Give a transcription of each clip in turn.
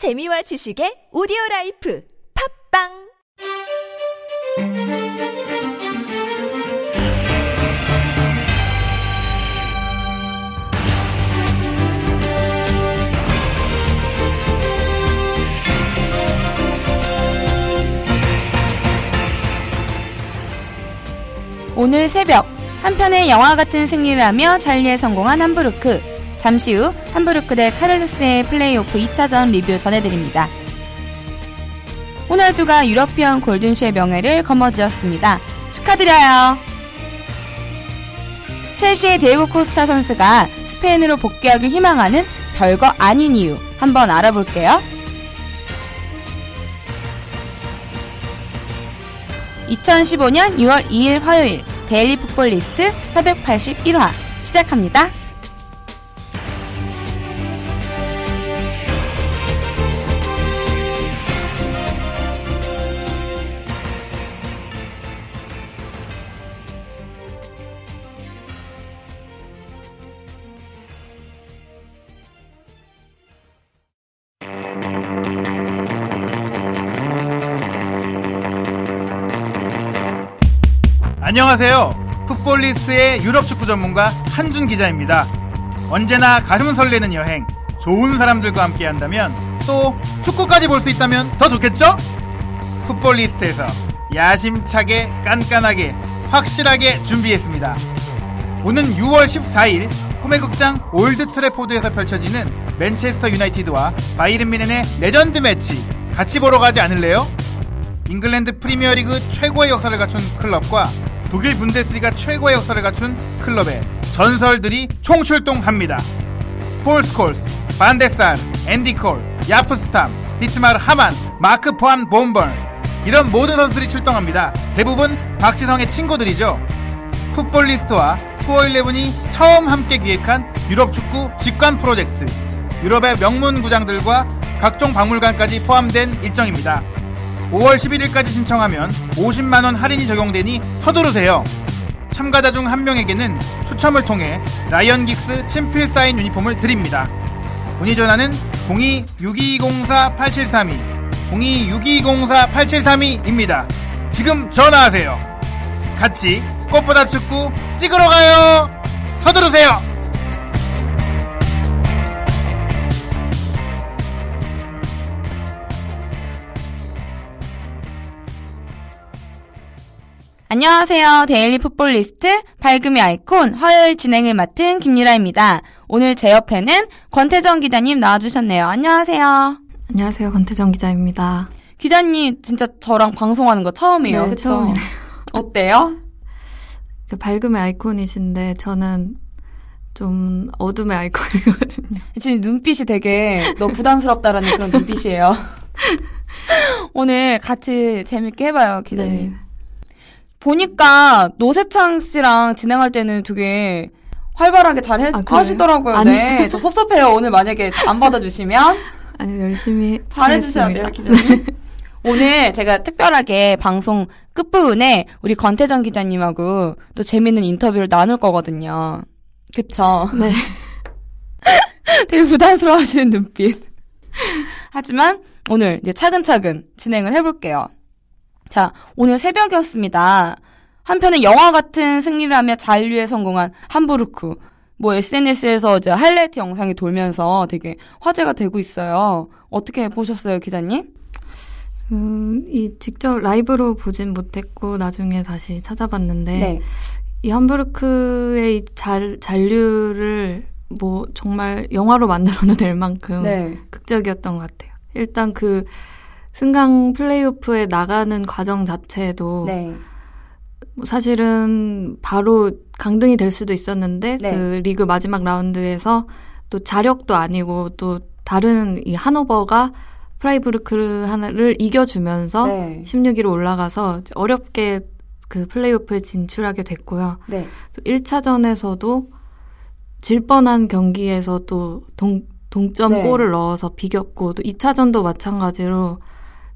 재미와 지식의 오디오 라이프 팟빵 오늘 새벽 한편의 영화 같은 승리를 하며 잔류에 성공한 함부르크. 잠시 후 함부르크 대 카를스루에의 플레이오프 2차전 리뷰 전해드립니다. 호날두가 유러피언 골든슈의 명예를 거머쥐었습니다. 축하드려요. 첼시의 디에고 코스타 선수가 스페인으로 복귀하길 희망하는 별거 아닌 이유 한번 알아볼게요. 2015년 6월 2일 화요일 데일리 풋볼 리스트 481화 시작합니다. 안녕하세요. 풋볼리스트의 유럽 축구 전문가 한준 기자입니다. 언제나 가슴 설레는 여행, 좋은 사람들과 함께 한다면 또 축구까지 볼 수 있다면 더 좋겠죠? 풋볼리스트에서 야심차게 깐깐하게 확실하게 준비했습니다. 오는 6월 14일 꿈의 극장 올드 트래포드에서 펼쳐지는 맨체스터 유나이티드와 바이에른 뮌헨의 레전드 매치 같이 보러 가지 않을래요? 잉글랜드 프리미어리그 최고의 역사를 갖춘 클럽과 독일 분데스리가 최고의 역사를 갖춘 클럽의 전설들이 총출동합니다. 폴 스콜스, 반데사르, 앤디 콜, 야프스탐, 디트마르 하만, 마크 판 봄멀 이런 모든 선수들이 출동합니다. 대부분 박지성의 친구들이죠. 풋볼리스트와 투어11이 처음 함께 기획한 유럽 축구 직관 프로젝트 유럽의 명문 구장들과 각종 박물관까지 포함된 일정입니다. 5월 11일까지 신청하면 50만원 할인이 적용되니 서두르세요. 참가자 중 한 명에게는 추첨을 통해 라이언 긱스 친필 사인 유니폼을 드립니다. 문의 전화는 02-6204-8732, 02-6204-8732입니다. 지금 전화하세요. 같이 꽃보다 축구 찍으러 가요! 서두르세요! 안녕하세요. 데일리 풋볼 리스트 밝음의 아이콘 화요일 진행을 맡은 김유라입니다. 오늘 제 옆에는 권태정 기자님 나와주셨네요. 안녕하세요. 안녕하세요. 권태정 기자입니다. 기자님 진짜 저랑 방송하는 거 처음이에요. 네, 그쵸? 처음이네요. 어때요? 그 밝음의 아이콘이신데 저는 좀 어둠의 아이콘이거든요. 지금 눈빛이 되게 너 부담스럽다라는 그런 눈빛이에요. 오늘 같이 재밌게 해봐요, 기자님. 네. 보니까 노세창 씨랑 진행할 때는 되게 활발하게 잘 해, 아? 하시더라고요. 아니. 네. 저 섭섭해요. 오늘 만약에 안 받아주시면. 아니 열심히 잘해주셔야 돼요. 기자님. 오늘 제가 특별하게 방송 끝부분에 우리 권태정 기자님하고 또 재밌는 인터뷰를 나눌 거거든요. 그쵸? 네. 되게 부담스러워 하시는 눈빛. 하지만 오늘 이제 차근차근 진행을 해볼게요. 자, 오늘 새벽이었습니다. 한편의 영화 같은 승리를 하며 잔류에 성공한 함부르크. 뭐 SNS에서 이제 하이라이트 영상이 돌면서 되게 화제가 되고 있어요. 어떻게 보셨어요, 기자님? 음, 이 직접 라이브로 보진 못했고 나중에 다시 찾아봤는데 네. 이 함부르크의 이 잘, 잔류를 뭐 정말 영화로 만들어낼 만큼 네. 극적이었던 것 같아요. 일단 그 승강 플레이오프에 나가는 과정 자체도 네. 뭐 사실은 바로 강등이 될 수도 있었는데 네. 그 리그 마지막 라운드에서 또 자력도 아니고 또 다른 이 하노버가 프라이부르크 하나를 이겨주면서 네. 16위로 올라가서 어렵게 그 플레이오프에 진출하게 됐고요. 네. 또 1차전에서도 질 뻔한 경기에서 또 동, 동점 네. 골을 넣어서 비겼고 또 2차전도 마찬가지로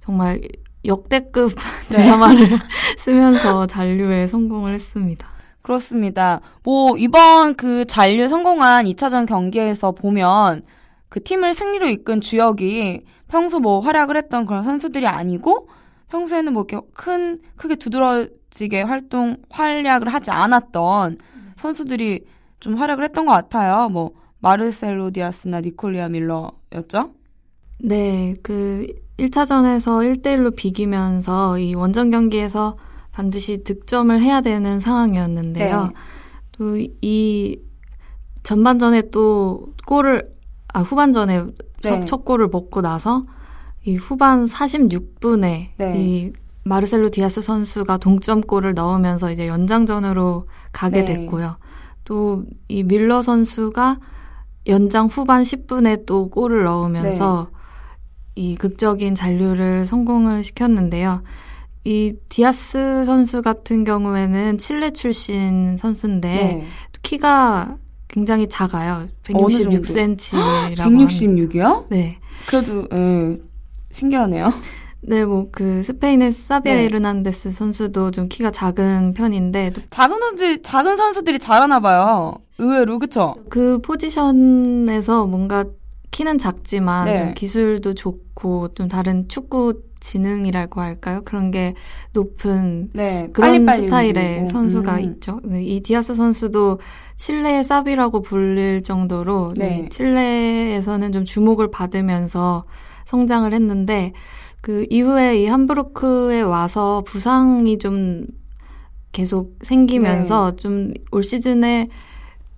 정말 역대급 네. 드라마를 쓰면서 잔류에 성공을 했습니다. 그렇습니다. 뭐, 이번 그 잔류 성공한 2차전 경기에서 보면 그 팀을 승리로 이끈 주역이 평소 뭐 활약을 했던 그런 선수들이 아니고 평소에는 뭐 이렇게 큰 크게 두드러지게 활동 활약을 하지 않았던 선수들이 좀 활약을 했던 것 같아요. 뭐 마르셀로 디아스나 니콜리아 밀러였죠. 네, 그 1차전에서 1대1로 비기면서 이 원정 경기에서 반드시 득점을 해야 되는 상황이었는데요. 네. 또이 전반전에 또 골을 아 후반전에 네. 첫, 첫 골을 먹고 나서 이 후반 46분에 네. 이 마르셀로 디아스 선수가 동점골을 넣으면서 이제 연장전으로 가게 네. 됐고요. 또 이 밀러 선수가 연장 후반 10분에 또 골을 넣으면서 네. 이 극적인 잔류를 성공을 시켰는데요. 이 디아스 선수 같은 경우에는 칠레 출신 선수인데 네. 키가 굉장히 작아요. 어느 정도? 166cm라고. 166이요? 네. 그래도 예, 신기하네요. 네, 뭐 그 스페인의 사비아 네. 에르난데스 선수도 좀 키가 작은 편인데 또 작은 선수 작은 선수들이 잘하나 봐요. 의외로 그쵸? 그 포지션에서 뭔가 키는 작지만 네. 좀 기술도 좋고 좀 다른 축구 지능이라고 할까요? 그런 게 높은 네. 그런 빨리 빨리 스타일의 움직이고. 선수가 음. 있죠. 네, 이 디아스 선수도 칠레의 사비라고 불릴 정도로 네. 네, 칠레에서는 좀 주목을 받으면서 성장을 했는데 그 이후에 이 함부르크에 와서 부상이 좀 계속 생기면서 네. 좀올 시즌에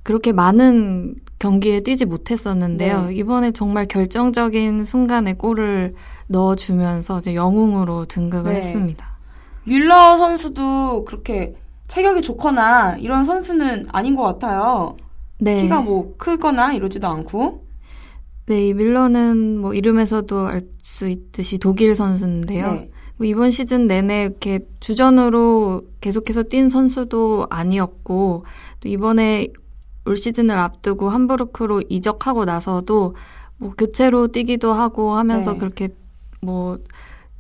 그렇게 많은 경기에 뛰지 못했었는데요. 네. 이번에 정말 결정적인 순간에 골을 넣어주면서 영웅으로 등극을 네. 했습니다. 뮬러 선수도 그렇게 체격이 좋거나 이런 선수는 아닌 것 같아요. 네. 키가 뭐 크거나 이러지도 않고. 네, 이 밀러는 뭐 이름에서도 알 수 있듯이 독일 선수인데요. 네. 뭐 이번 시즌 내내 이렇게 주전으로 계속해서 뛴 선수도 아니었고 또 이번에 올 시즌을 앞두고 함부르크로 이적하고 나서도 뭐 교체로 뛰기도 하고 하면서 네. 그렇게 뭐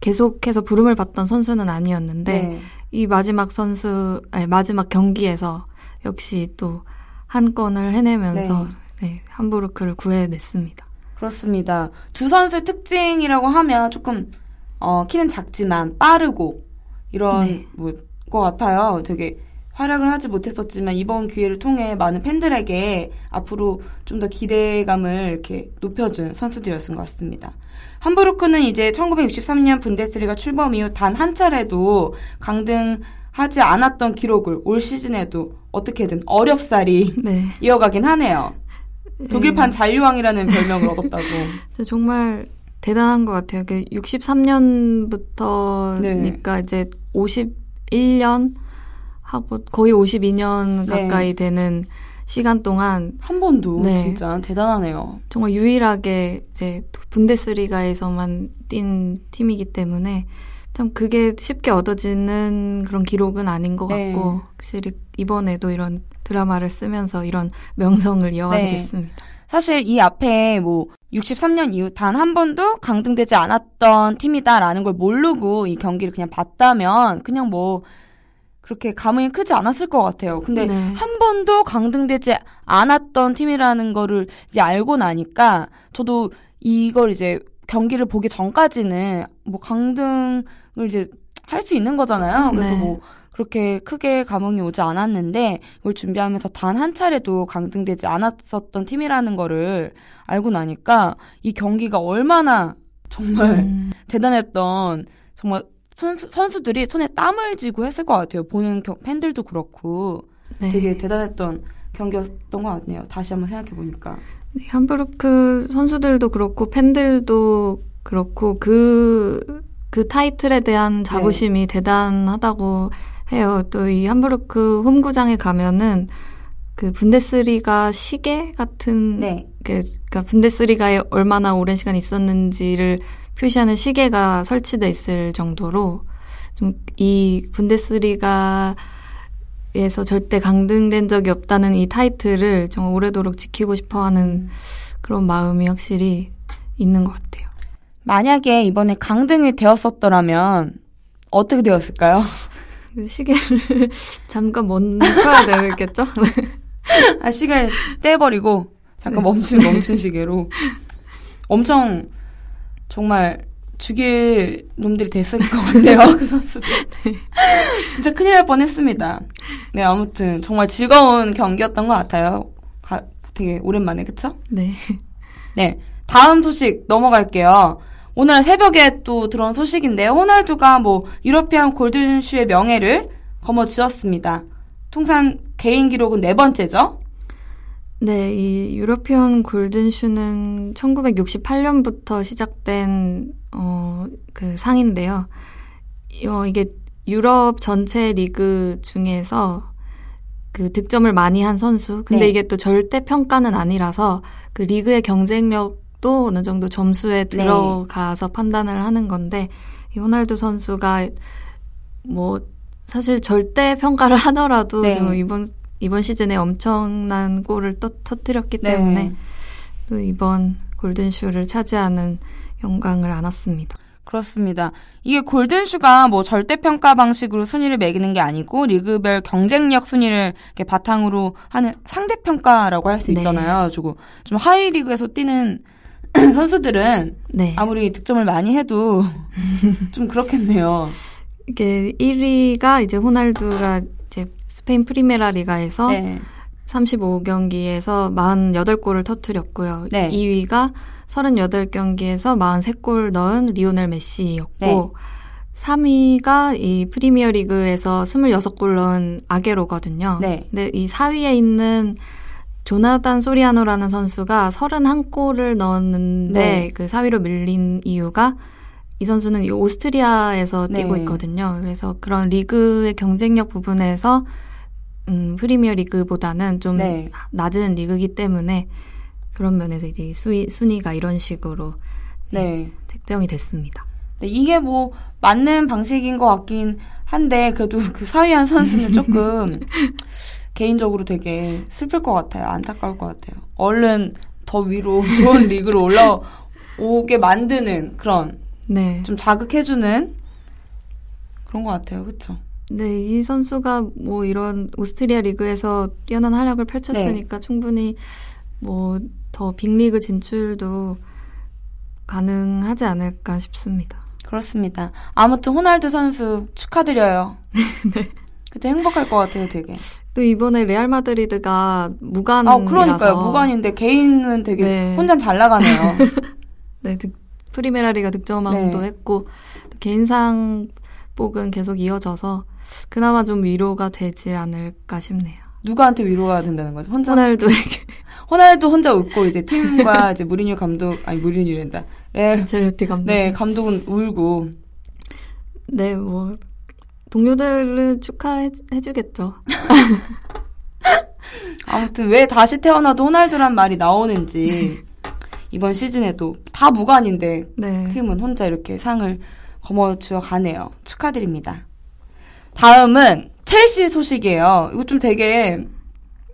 계속해서 부름을 받던 선수는 아니었는데 네. 이 마지막 선수 아니 마지막 경기에서 역시 또 한 건을 해내면서 네, 함부르크를 구해냈습니다. 그렇습니다. 두 선수의 특징이라고 하면 조금 어, 키는 작지만 빠르고 이런 네. 뭐 것 같아요. 되게 활약을 하지 못했었지만 이번 기회를 통해 많은 팬들에게 앞으로 좀 더 기대감을 이렇게 높여준 선수들이었던 것 같습니다. 함부르크는 이제 1963년 분데스리가 출범 이후 단 한 차례도 강등 하지 않았던 기록을 올 시즌에도 어떻게든 어렵사리 네. 이어가긴 하네요. 독일판 잔류왕이라는 별명을 얻었다고. 정말 대단한 것 같아요. 63년부터니까 이제 51년 하고 거의 52년 네. 가까이 되는 시간 동안 한 번도 네. 진짜 대단하네요. 정말 유일하게 이제 분데스리가에서만 뛴 팀이기 때문에 참 그게 쉽게 얻어지는 그런 기록은 아닌 것 네. 같고 확실히 이번에도 이런 드라마를 쓰면서 이런 명성을 이어가게 네. 사실 이 앞에 뭐 63년 이후 단 한 번도 강등되지 않았던 팀이다라는 걸 모르고 이 경기를 그냥 봤다면 그냥 뭐 그렇게 감흥이 크지 않았을 것 같아요. 근데 네. 한 번도 강등되지 않았던 팀이라는 거를 이제 알고 나니까 저도 이걸 이제 경기를 보기 전까지는 뭐 강등을 이제 할 수 있는 거잖아요. 그래서 네. 뭐 그렇게 크게 감흥이 오지 않았는데 이걸 준비하면서 단 한 차례도 강등되지 않았었던 팀이라는 거를 알고 나니까 이 경기가 얼마나 정말 음, 대단했던 정말 선수, 선수들이 손에 땀을 쥐고 했을 것 같아요. 보는 겨- 팬들도 그렇고 네. 되게 대단했던 경기였던 것 같네요. 다시 한번 생각해 보니까. 네, 함부르크 선수들도 그렇고 팬들도 그렇고 그, 그 타이틀에 대한 자부심이 대단하다고 해요. 또 이 함부르크 홈구장에 가면은 그 분데스리가 시계 같은 네. 그, 그러니까 분데스리가에 얼마나 오랜 시간 있었는지를 표시하는 시계가 설치돼 있을 정도로 좀 이 분데스리가에서 절대 강등된 적이 없다는 이 타이틀을 정말 오래도록 지키고 싶어하는 그런 마음이 확실히 있는 것 같아요. 만약에 이번에 강등이 되었었더라면 어떻게 되었을까요? 그 시계를 잠깐 멈춰야 되겠죠? 아, 시간 떼버리고 잠깐 멈춘 멈춘 시계로. 엄청 정말 죽일 놈들이 됐을 것 같네요. 그 선수들. 진짜 큰일 날 뻔했습니다. 네, 아무튼 정말 즐거운 경기였던 것 같아요. 가- 되게 오랜만에 그쵸? 네. 네, 다음 소식 넘어갈게요. 오늘 새벽에 또 들어온 소식인데요. 호날두가 뭐 유러피안 골든슈의 명예를 거머쥐었습니다. 통산 개인 기록은 네 번째죠? 네, 이 유러피언 골든슈는 1968년부터 시작된 어, 그 상인데요. 어, 이게 유럽 전체 리그 중에서 그 득점을 많이 한 선수. 근데 네. 이게 또 절대 평가는 아니라서 그 리그의 경쟁력도 어느 정도 점수에 들어가서 판단을 하는 건데 이 호날두 선수가 뭐 사실 절대 평가를 하더라도 네. 좀 이번 이번 시즌에 엄청난 골을 또 터뜨렸기 네. 때문에 또 이번 골든슈를 차지하는 영광을 안았습니다. 그렇습니다. 이게 골든슈가 뭐 절대평가 방식으로 순위를 매기는 게 아니고 리그별 경쟁력 순위를 바탕으로 하는 상대평가라고 할수 네. 있잖아요. 주고 좀 하위 리그에서 뛰는 선수들은 네. 아무리 득점을 많이 해도 좀 그렇겠네요. 이게 1위가 이제 호날두가 스페인 프리메라 리가에서 네. 35경기에서 48골을 터뜨렸고요. 네. 2위가 38경기에서 43골 넣은 리오넬 메시였고 네. 3위가 이 프리미어 리그에서 26골 넣은 아게로거든요. 네. 근데 이 4위에 있는 조나단 소리아노라는 선수가 31골을 넣었는데 네. 그 4위로 밀린 이유가 이 선수는 이 오스트리아에서 뛰고 네. 있거든요. 그래서 그런 리그의 경쟁력 부분에서 음, 프리미어 리그보다는 좀 네. 낮은 리그이기 때문에 그런 면에서 이제 수위, 순위가 이런 식으로 네. 책정이 됐습니다. 네, 이게 뭐 맞는 방식인 것 같긴 한데 그래도 그 사위한 선수는 조금 개인적으로 되게 슬플 것 같아요. 안타까울 것 같아요. 얼른 더 위로 좋은 리그로 올라오게 만드는 그런 네. 좀 자극해주는 그런 것 같아요. 그쵸? 네, 이 선수가 뭐 이런 오스트리아 리그에서 뛰어난 활약을 펼쳤으니까 충분히 뭐 더 빅리그 진출도 가능하지 않을까 싶습니다. 그렇습니다. 아무튼 호날두 선수 축하드려요. 네. 그쵸? 행복할 것 같아요. 되게. 또 이번에 레알 마드리드가 무관이라서 아 그러니까요. 무관인데 개인은 되게 네. 혼자 잘 나가네요. 네, 득, 프리메라리가 득점왕도 네. 했고 또 개인상 복은 계속 이어져서 그나마 좀 위로가 되지 않을까 싶네요. 누구한테 위로가 된다는 거죠? 혼자 호날두에게 호날두 혼자 웃고 이제 팀과 이제 무리뉴 감독 아니 무리뉴랜다. 네, 젤로티 감독. 네 감독은 울고 네, 뭐 동료들을 축하해 주겠죠. 아무튼 왜 다시 태어나도 호날두란 말이 나오는지 이번 시즌에도 다 무관인데 네. 팀은 혼자 이렇게 상을 거머쥐어 가네요. 축하드립니다. 다음은 첼시 소식이에요. 이거 좀 되게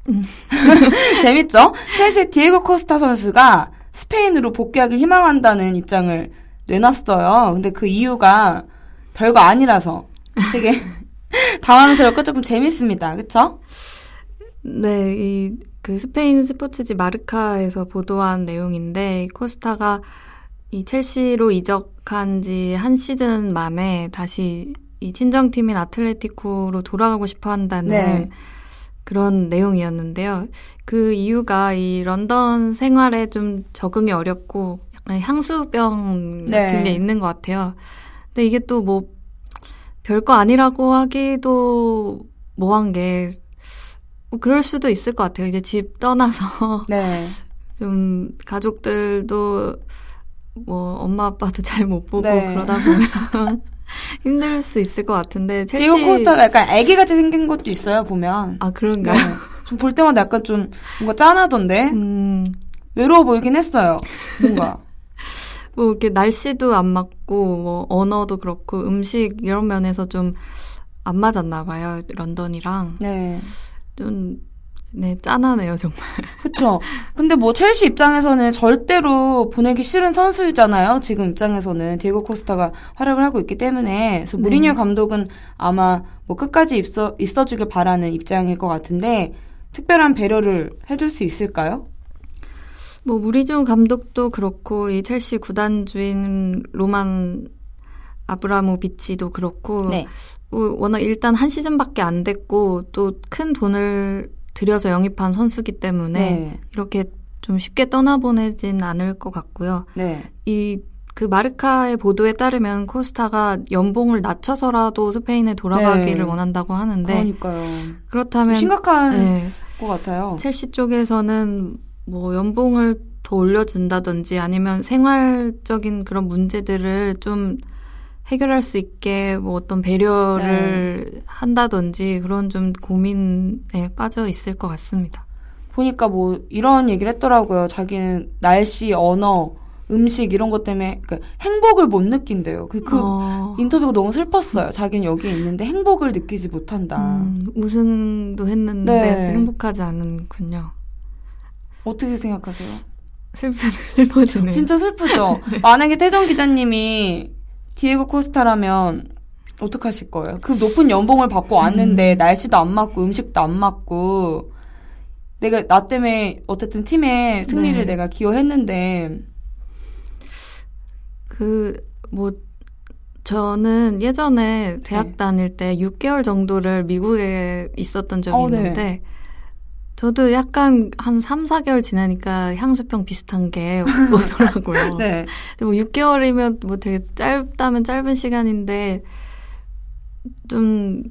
재밌죠? 첼시 디에고 코스타 선수가 스페인으로 복귀하길 희망한다는 입장을 내놨어요. 근데 그 이유가 별거 아니라서 되게 당황스럽고 조금 재밌습니다. 그쵸? 네, 이, 그 스페인 스포츠지 마르카에서 보도한 내용인데, 코스타가 이 첼시로 이적한 지 한 시즌 만에 다시 이 친정팀인 아틀레티코로 돌아가고 싶어 한다는 네. 그런 내용이었는데요. 그 이유가 이 런던 생활에 좀 적응이 어렵고 약간 향수병 같은 네. 게 있는 것 같아요. 근데 이게 또 뭐 별거 아니라고 하기도 뭐한 게뭐 그럴 수도 있을 것 같아요. 이제 집 떠나서 네. 좀 가족들도 뭐 엄마 아빠도 잘 못 보고 네. 그러다 보면 힘들 수 있을 것 같은데 첼시 디에고 코스타가 약간 애기 같이 생긴 것도 있어요, 보면. 아 네. 그런가요? 좀볼 때마다 약간 좀 뭔가 짠하던데? 음, 외로워 보이긴 했어요. 뭔가. 뭐 이렇게 날씨도 안 맞고 뭐 언어도 그렇고 음식 이런 면에서 좀 안 맞았나 봐요 런던이랑 네. 좀 네, 짠하네요, 정말. 그쵸. 근데 뭐 첼시 입장에서는 절대로 보내기 싫은 선수이잖아요. 지금 입장에서는 디에고 코스타가 활약을 하고 있기 때문에. 그래서 네. 무리뉴 감독은 아마 뭐 끝까지 있어, 있어 주길 바라는 입장일 것 같은데, 특별한 배려를 해줄 수 있을까요? 뭐 무리뉴 감독도 그렇고 이 첼시 구단주인 로만 아브라모비치도 그렇고 네. 어, 워낙 일단 한 시즌밖에 안 됐고 또 큰 돈을 들여서 영입한 선수기 때문에 네. 이렇게 좀 쉽게 떠나보내진 않을 것 같고요. 네. 이 그 마르카의 보도에 따르면 코스타가 연봉을 낮춰서라도 스페인에 돌아가기를 네. 원한다고 하는데 그러니까요. 그렇다면 심각한 네, 것 같아요. 첼시 쪽에서는 뭐 연봉을 더 올려준다든지 아니면 생활적인 그런 문제들을 좀 해결할 수 있게 뭐 어떤 배려를 네. 한다든지 그런 좀 고민에 빠져 있을 것 같습니다. 보니까 뭐 이런 얘기를 했더라고요. 자기는 날씨, 언어, 음식 이런 것 때문에 그 행복을 못 느낀대요. 그, 그 어, 인터뷰가 너무 슬펐어요. 자기는 여기에 있는데 행복을 느끼지 못한다. 음, 우승도 했는데 네. 행복하지 않은군요. 어떻게 생각하세요? 슬픈 슬퍼지네. 진짜 슬프죠? 만약에 태정 기자님이 디에고 코스타라면 어떡하실 거예요? 그 높은 연봉을 받고 왔는데 날씨도 안 맞고 음식도 안 맞고 내가 나 때문에 어쨌든 팀의 승리를 네. 내가 기여했는데 그 뭐 저는 예전에 대학 네. 다닐 때 6개월 정도를 미국에 있었던 적이 어, 네. 있는데 저도 약간 한 3, 4개월 지나니까 향수병 비슷한 게 오더라고요. 네. 근데 뭐 6개월이면 뭐 되게 짧다면 짧은 시간인데 좀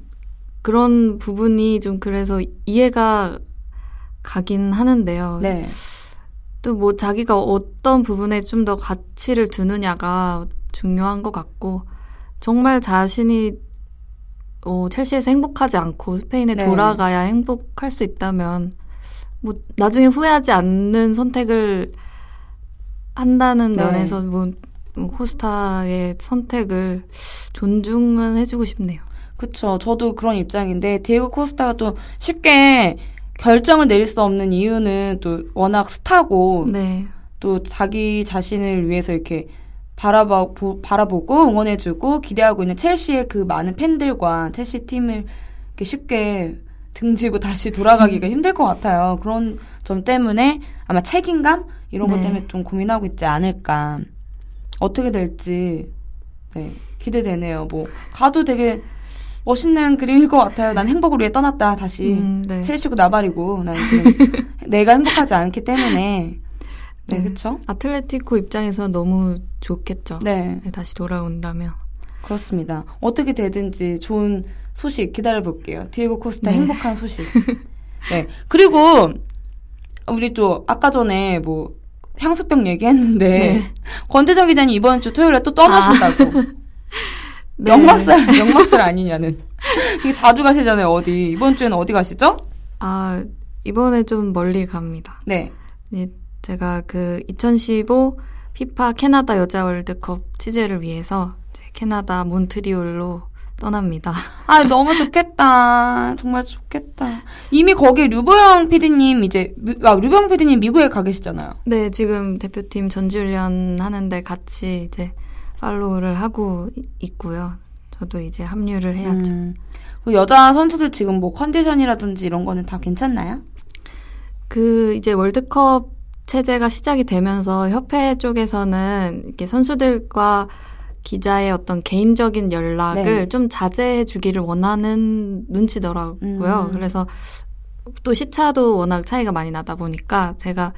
그런 부분이 좀 그래서 이해가 가긴 하는데요. 네. 또 뭐 자기가 어떤 부분에 좀 더 가치를 두느냐가 중요한 것 같고 정말 자신이 어, 첼시에서 행복하지 않고 스페인에 네. 돌아가야 행복할 수 있다면 뭐 나중에 후회하지 않는 선택을 한다는 네. 면에서 뭐, 뭐 코스타의 선택을 존중은 해주고 싶네요. 그쵸. 저도 그런 입장인데, 디에고 코스타가 또 쉽게 결정을 내릴 수 없는 이유는 또 워낙 스타고, 네. 또 자기 자신을 위해서 이렇게 바라보, 보- 바라보고 응원해주고 기대하고 있는 첼시의 그 많은 팬들과 첼시 팀을 이렇게 쉽게 등지고 다시 돌아가기가 힘들 것 같아요. 그런 점 때문에 아마 책임감? 이런 것 네. 때문에 좀 고민하고 있지 않을까. 어떻게 될지, 네, 기대되네요. 뭐, 가도 되게 멋있는 그림일 것 같아요. 난 행복을 위해 떠났다, 다시. 음, 네. 첼시고 나발이고, 난 지금 내가 행복하지 않기 때문에. 네, 네. 그쵸? 아틀레티코 입장에서 너무 좋겠죠. 네, 네, 다시 돌아온다면. 그렇습니다. 어떻게 되든지 좋은 소식 기다려 볼게요. 디에고 코스타 네. 행복한 소식. 네. 그리고 우리 또 아까 전에 뭐 향수병 얘기했는데 네. 권재정 기자님 이번 주 토요일에 또 떠나신다고. 네. 영막살, 영막살 아니냐는. 되게 자주 가시잖아요, 어디. 이번 주에는 어디 가시죠? 아, 이번에 좀 멀리 갑니다. 네. 제가 그 2015 피파 캐나다 여자 월드컵 취재를 위해서 캐나다 몬트리올로 떠납니다. 아, 너무 좋겠다. 정말 좋겠다. 이미 거기 류보영 PD님 이제, 미- 아, 류보영 PD님 미국에 가 계시잖아요. 네, 지금 대표팀 전지훈련 하는데 같이 이제 팔로우를 하고 이- 있고요. 저도 이제 합류를 해야죠. 음. 그 여자 선수들 지금 뭐 컨디션이라든지 이런 거는 다 괜찮나요? 그 이제 월드컵 체제가 시작이 되면서 협회 쪽에서는 이렇게 선수들과 기자의 어떤 개인적인 연락을 네. 좀 자제해 주기를 원하는 눈치더라고요. 음. 그래서 또 시차도 워낙 차이가 많이 나다 보니까 제가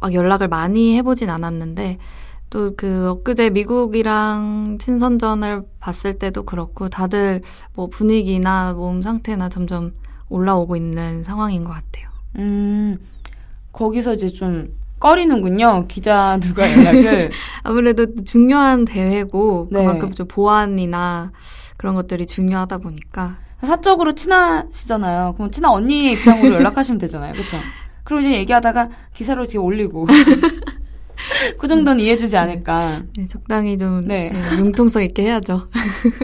막 연락을 많이 해보진 않았는데 또 그 엊그제 미국이랑 친선전을 봤을 때도 그렇고 다들 뭐 분위기나 몸 상태나 점점 올라오고 있는 상황인 것 같아요. 음, 거기서 이제 좀 꺼리는군요. 기자들과 연락을. 아무래도 중요한 대회고 네. 그만큼 좀 보안이나 그런 것들이 중요하다 보니까 사적으로 친하시잖아요. 그럼 친한 언니 입장으로 연락하시면 되잖아요. 그렇죠? 그리고 이제 얘기하다가 기사로 뒤에 올리고. 그 정도는 이해해주지 않을까. 네, 적당히 좀 네. 네, 융통성 있게 해야죠.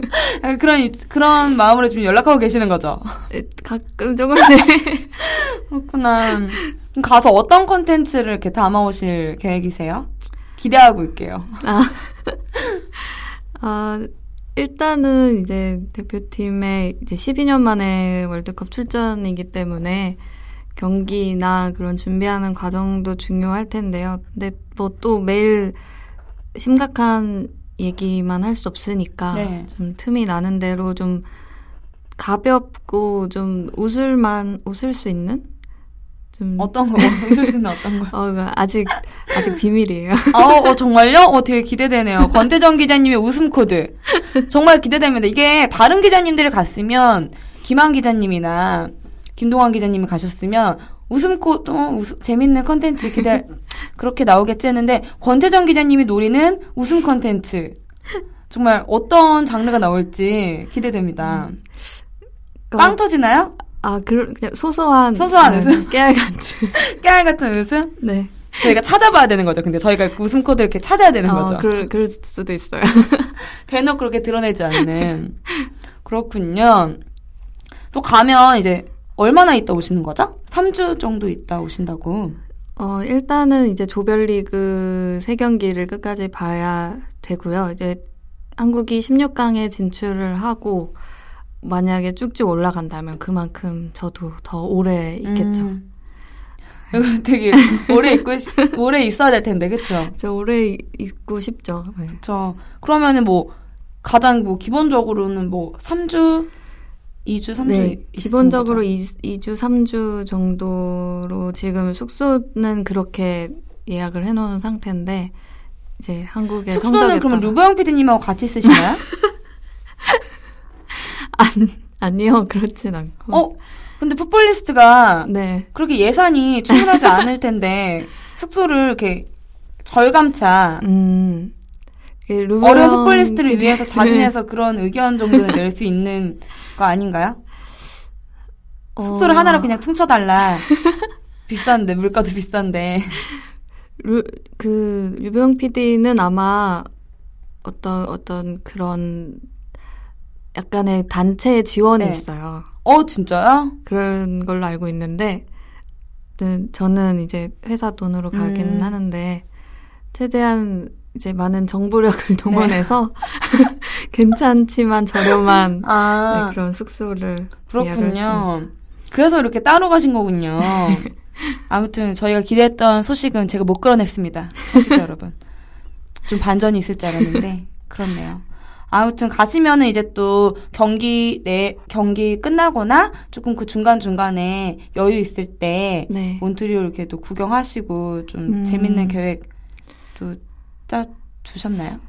그런, 입- 그런 마음으로 지금 연락하고 계시는 거죠. 네, 가끔 조금씩 그렇구나. 가서 어떤 컨텐츠를 이렇게 담아오실 계획이세요? 기대하고 있게요. 아, 일단은 이제 대표팀의 이제 12년 만에 월드컵 출전이기 때문에 경기나 그런 준비하는 과정도 중요할 텐데요. 근데 뭐 또 매일 심각한 얘기만 할 수 없으니까 네. 좀 틈이 나는 대로 좀 가볍고 좀 웃을만 웃을 수 있는 좀 어떤 거? 웃을 수 있는 어떤 거? 어, 이거 아직 아직 비밀이에요. 어, 어, 정말요? 어, 되게 기대되네요. 권태정 기자님의 웃음 코드. 정말 기대됩니다. 이게 다른 기자님들이 갔으면, 김한 기자님이나 김동환 기자님이 가셨으면, 웃음 코드, 어, 웃- 재밌는 컨텐츠 기대, 그렇게 나오겠지 했는데, 권태정 기자님이 노리는 웃음 컨텐츠. 정말 어떤 장르가 나올지 기대됩니다. 빵 터지나요? 아, 그, 그냥 소소한 소소한 네, 웃음? 깨알 같은. 깨알 같은 웃음? 네. 저희가 찾아봐야 되는 거죠. 근데 저희가 그 웃음 코드를 이렇게 찾아야 되는 거죠. 어, 그럴, 그럴 수도 있어요. 대놓고 그렇게 드러내지 않는. 그렇군요. 또 가면 이제 얼마나 있다 오시는 거죠? 3주 정도 있다 오신다고. 어, 일단은 이제 조별리그 세 경기를 끝까지 봐야 되고요. 이제 한국이 16강에 진출을 하고 만약에 쭉쭉 올라간다면 그만큼 저도 더 오래 있겠죠. 음. 이거 되게 오래 있고 싶- 오래 있어야 될 텐데 그쵸? 저 오래 이- 있고 싶죠. 네. 저 그러면은 뭐 가장 뭐 기본적으로는 뭐 3주, 2주, 3주 네, 기본적으로 2, 2주, 3주 정도로 지금 숙소는 그렇게 예약을 해 놓은 상태인데 이제 한국의 숙소는 성적에 그러면 따라 루버영 PD님하고 같이 쓰시나요? 아니요 그렇진 않고 어? 근데 풋볼리스트가 네 그렇게 예산이 충분하지 않을 텐데 숙소를 이렇게 절감차 음. 그 어려운 풋볼리스트를 PD 위해서 자진해서 그런 의견 정도는 낼 수 있는 거 아닌가요? 어, 숙소를 하나로 그냥 퉁쳐달라. 비싼데 물가도 비싼데. 루, 그 유병 PD는 아마 어떤 어떤 그런 약간의 단체 지원이 네. 있어요. 어 진짜요? 그런 걸로 알고 있는데 네, 저는 이제 회사 돈으로 가긴 음. 하는데 최대한 이제 많은 정보력을 네. 동원해서 괜찮지만 저렴한 아 네, 그런 숙소를. 그렇군요. 그래서 이렇게 따로 가신 거군요. 아무튼 저희가 기대했던 소식은 제가 못 끌어냈습니다. 청취자 여러분. 좀 반전이 있을 줄 알았는데 그렇네요. 아무튼 가시면은 이제 또 경기 내 경기 끝나거나 조금 그 중간 중간에 여유 있을 때 네. 몬트리올 이렇게 또 구경하시고 좀 음. 재밌는 계획 또 짜 주셨나요?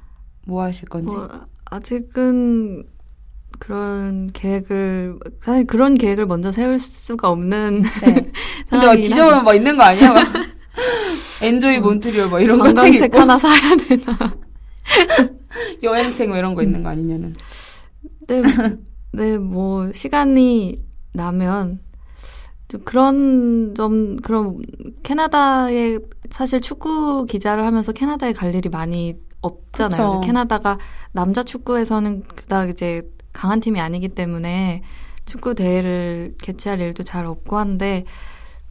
뭐 하실 건지? 뭐 아직은 그런 계획을 사실 그런 계획을 먼저 세울 수가 없는 네. 근데 막 뒤져보면 뭐 있는 거 아니야? 막 엔조이 몬트리올 뭐 이런 거 책 하나 사야 되나? 여행책 뭐 이런 거 있는 거 아니냐는. 네, 네, 뭐 시간이 나면 좀 그런 점 그런 캐나다에 사실 축구 기자를 하면서 캐나다에 갈 일이 많이 없잖아요. 캐나다가 남자 축구에서는 그닥 이제 강한 팀이 아니기 때문에 축구 대회를 개최할 일도 잘 없고 한데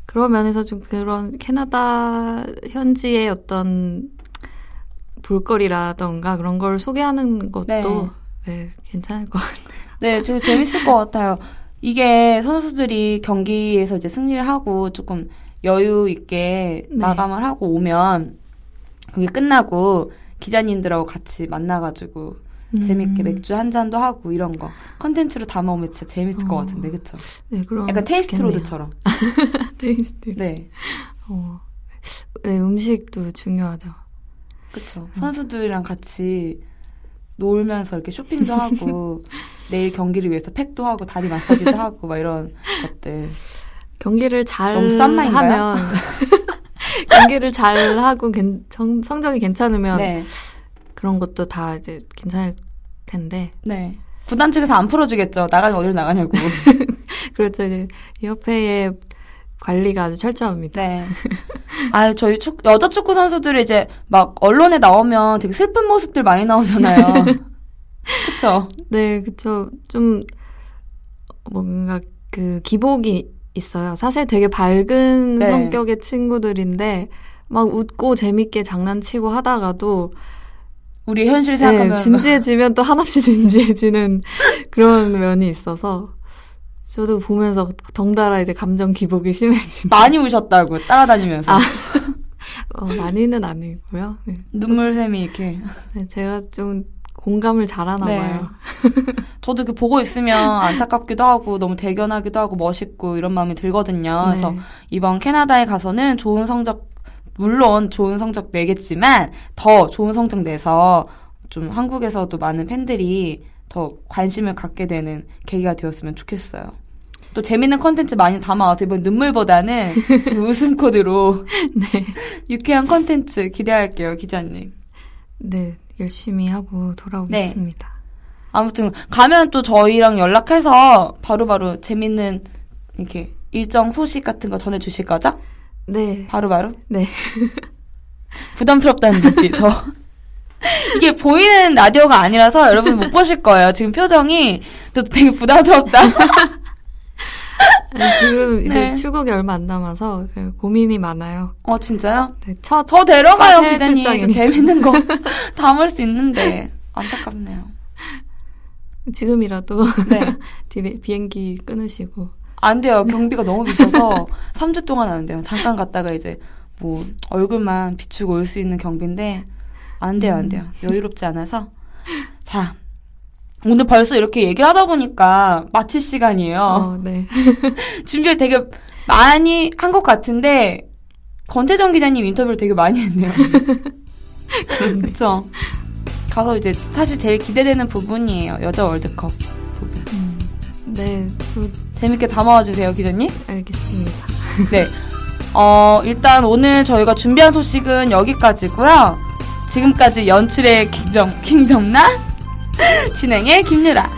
그런 면에서 좀 그런 캐나다 현지의 어떤 볼거리라던가 그런 걸 소개하는 것도 네. 네, 괜찮을 것 같아요. 네, 되게 재밌을 것 같아요. 이게 선수들이 경기에서 이제 승리를 하고 조금 여유 있게 네. 마감을 하고 오면 그게 끝나고 기자님들하고 같이 만나가지고 재밌게 음. 맥주 한 잔도 하고 이런 거 컨텐츠로 담아오면 진짜 재밌을 것 어. 같은데 그쵸? 네, 그럼 약간 테이스트 좋겠네요. 로드처럼. 테이스트. 네, 어. 네, 음식도 중요하죠. 그쵸. 음. 선수들이랑 같이 놀면서 이렇게 쇼핑도 하고 내일 경기를 위해서 팩도 하고 다리 마사지도 하고 막 이런 것들. 경기를 잘? 하면 경기를 잘 하고 괜- 정- 성적이 괜찮으면 네, 그런 것도 다 이제 괜찮을 텐데 네. 구단 측에서 안 풀어주겠죠. 나가면 어디로 나가냐고. 그렇죠 이제 이 협회의 관리가 아주 철저합니다. 네. 아, 저희 축, 여자 축구 선수들이 이제 막 언론에 나오면 되게 슬픈 모습들 많이 나오잖아요. 그쵸? 네, 그쵸. 좀, 뭔가 그 기복이 있어요. 사실 되게 밝은 네. 성격의 친구들인데, 막 웃고 재밌게 장난치고 하다가도, 우리 현실 생각하면. 네, 진지해지면 또 한없이 진지해지는 그런 면이 있어서, 저도 보면서 덩달아 이제 감정 기복이 심해진. 많이 우셨다고 따라다니면서 아. 어, 많이는 아니고요. 네. 눈물샘이 이렇게. 네, 제가 좀 공감을 잘하나 네. 봐요. 저도 그 보고 있으면 안타깝기도 하고 너무 대견하기도 하고 멋있고 이런 마음이 들거든요. 그래서 네. 이번 캐나다에 가서는 좋은 성적 물론 좋은 성적 내겠지만 더 좋은 성적 내서 좀 한국에서도 많은 팬들이 더 관심을 갖게 되는 계기가 되었으면 좋겠어요. 또 재밌는 컨텐츠 많이 담아와서 이번 눈물보다는 그 웃음 코드로 네. 유쾌한 컨텐츠 기대할게요, 기자님. 네, 열심히 하고 돌아오겠습니다. 아무튼 가면 또 저희랑 연락해서 바로 바로 재밌는 이렇게 일정 소식 같은 거 전해주실 거죠? 네. 바로바로? 네. 부담스럽다는 느낌, 저. 이게 보이는 라디오가 아니라서 여러분 못 보실 거예요. 지금 표정이 또 되게 부담스럽다. 아니, 지금 이제 네. 출국이 얼마 안 남아서 그 고민이 많아요. 어, 진짜요? 네, 첫 저 데려가요, 기자님. 저. 재밌는 거 담을 수 있는데. 안타깝네요. 지금이라도 네. 비행기 끊으시고 안 돼요. 경비가 너무 비싸서 3주 동안 안 돼요. 잠깐 갔다가 이제 뭐 얼굴만 비추고 올 수 있는 경비인데 안 돼요, 안 돼요. 여유롭지 않아서. 자, 오늘 벌써 이렇게 얘기를 하다 보니까 마칠 시간이에요. 어, 네. 준비를 되게 많이 한 것 같은데 권태정 기자님 인터뷰를 되게 많이 했네요. 그렇죠. 가서 이제 사실 제일 기대되는 부분이에요. 여자 월드컵 부분. 네, 그, 재밌게 담아와 주세요, 기자님. 알겠습니다. 네. 어, 일단 오늘 저희가 준비한 소식은 여기까지고요. 지금까지 연출의 킹정, 킹정나? 진행의 김유라.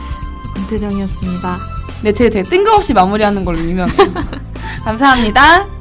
권태정이었습니다. 네, 제가 되게 뜬금없이 마무리하는 걸로 유명해요. 감사합니다.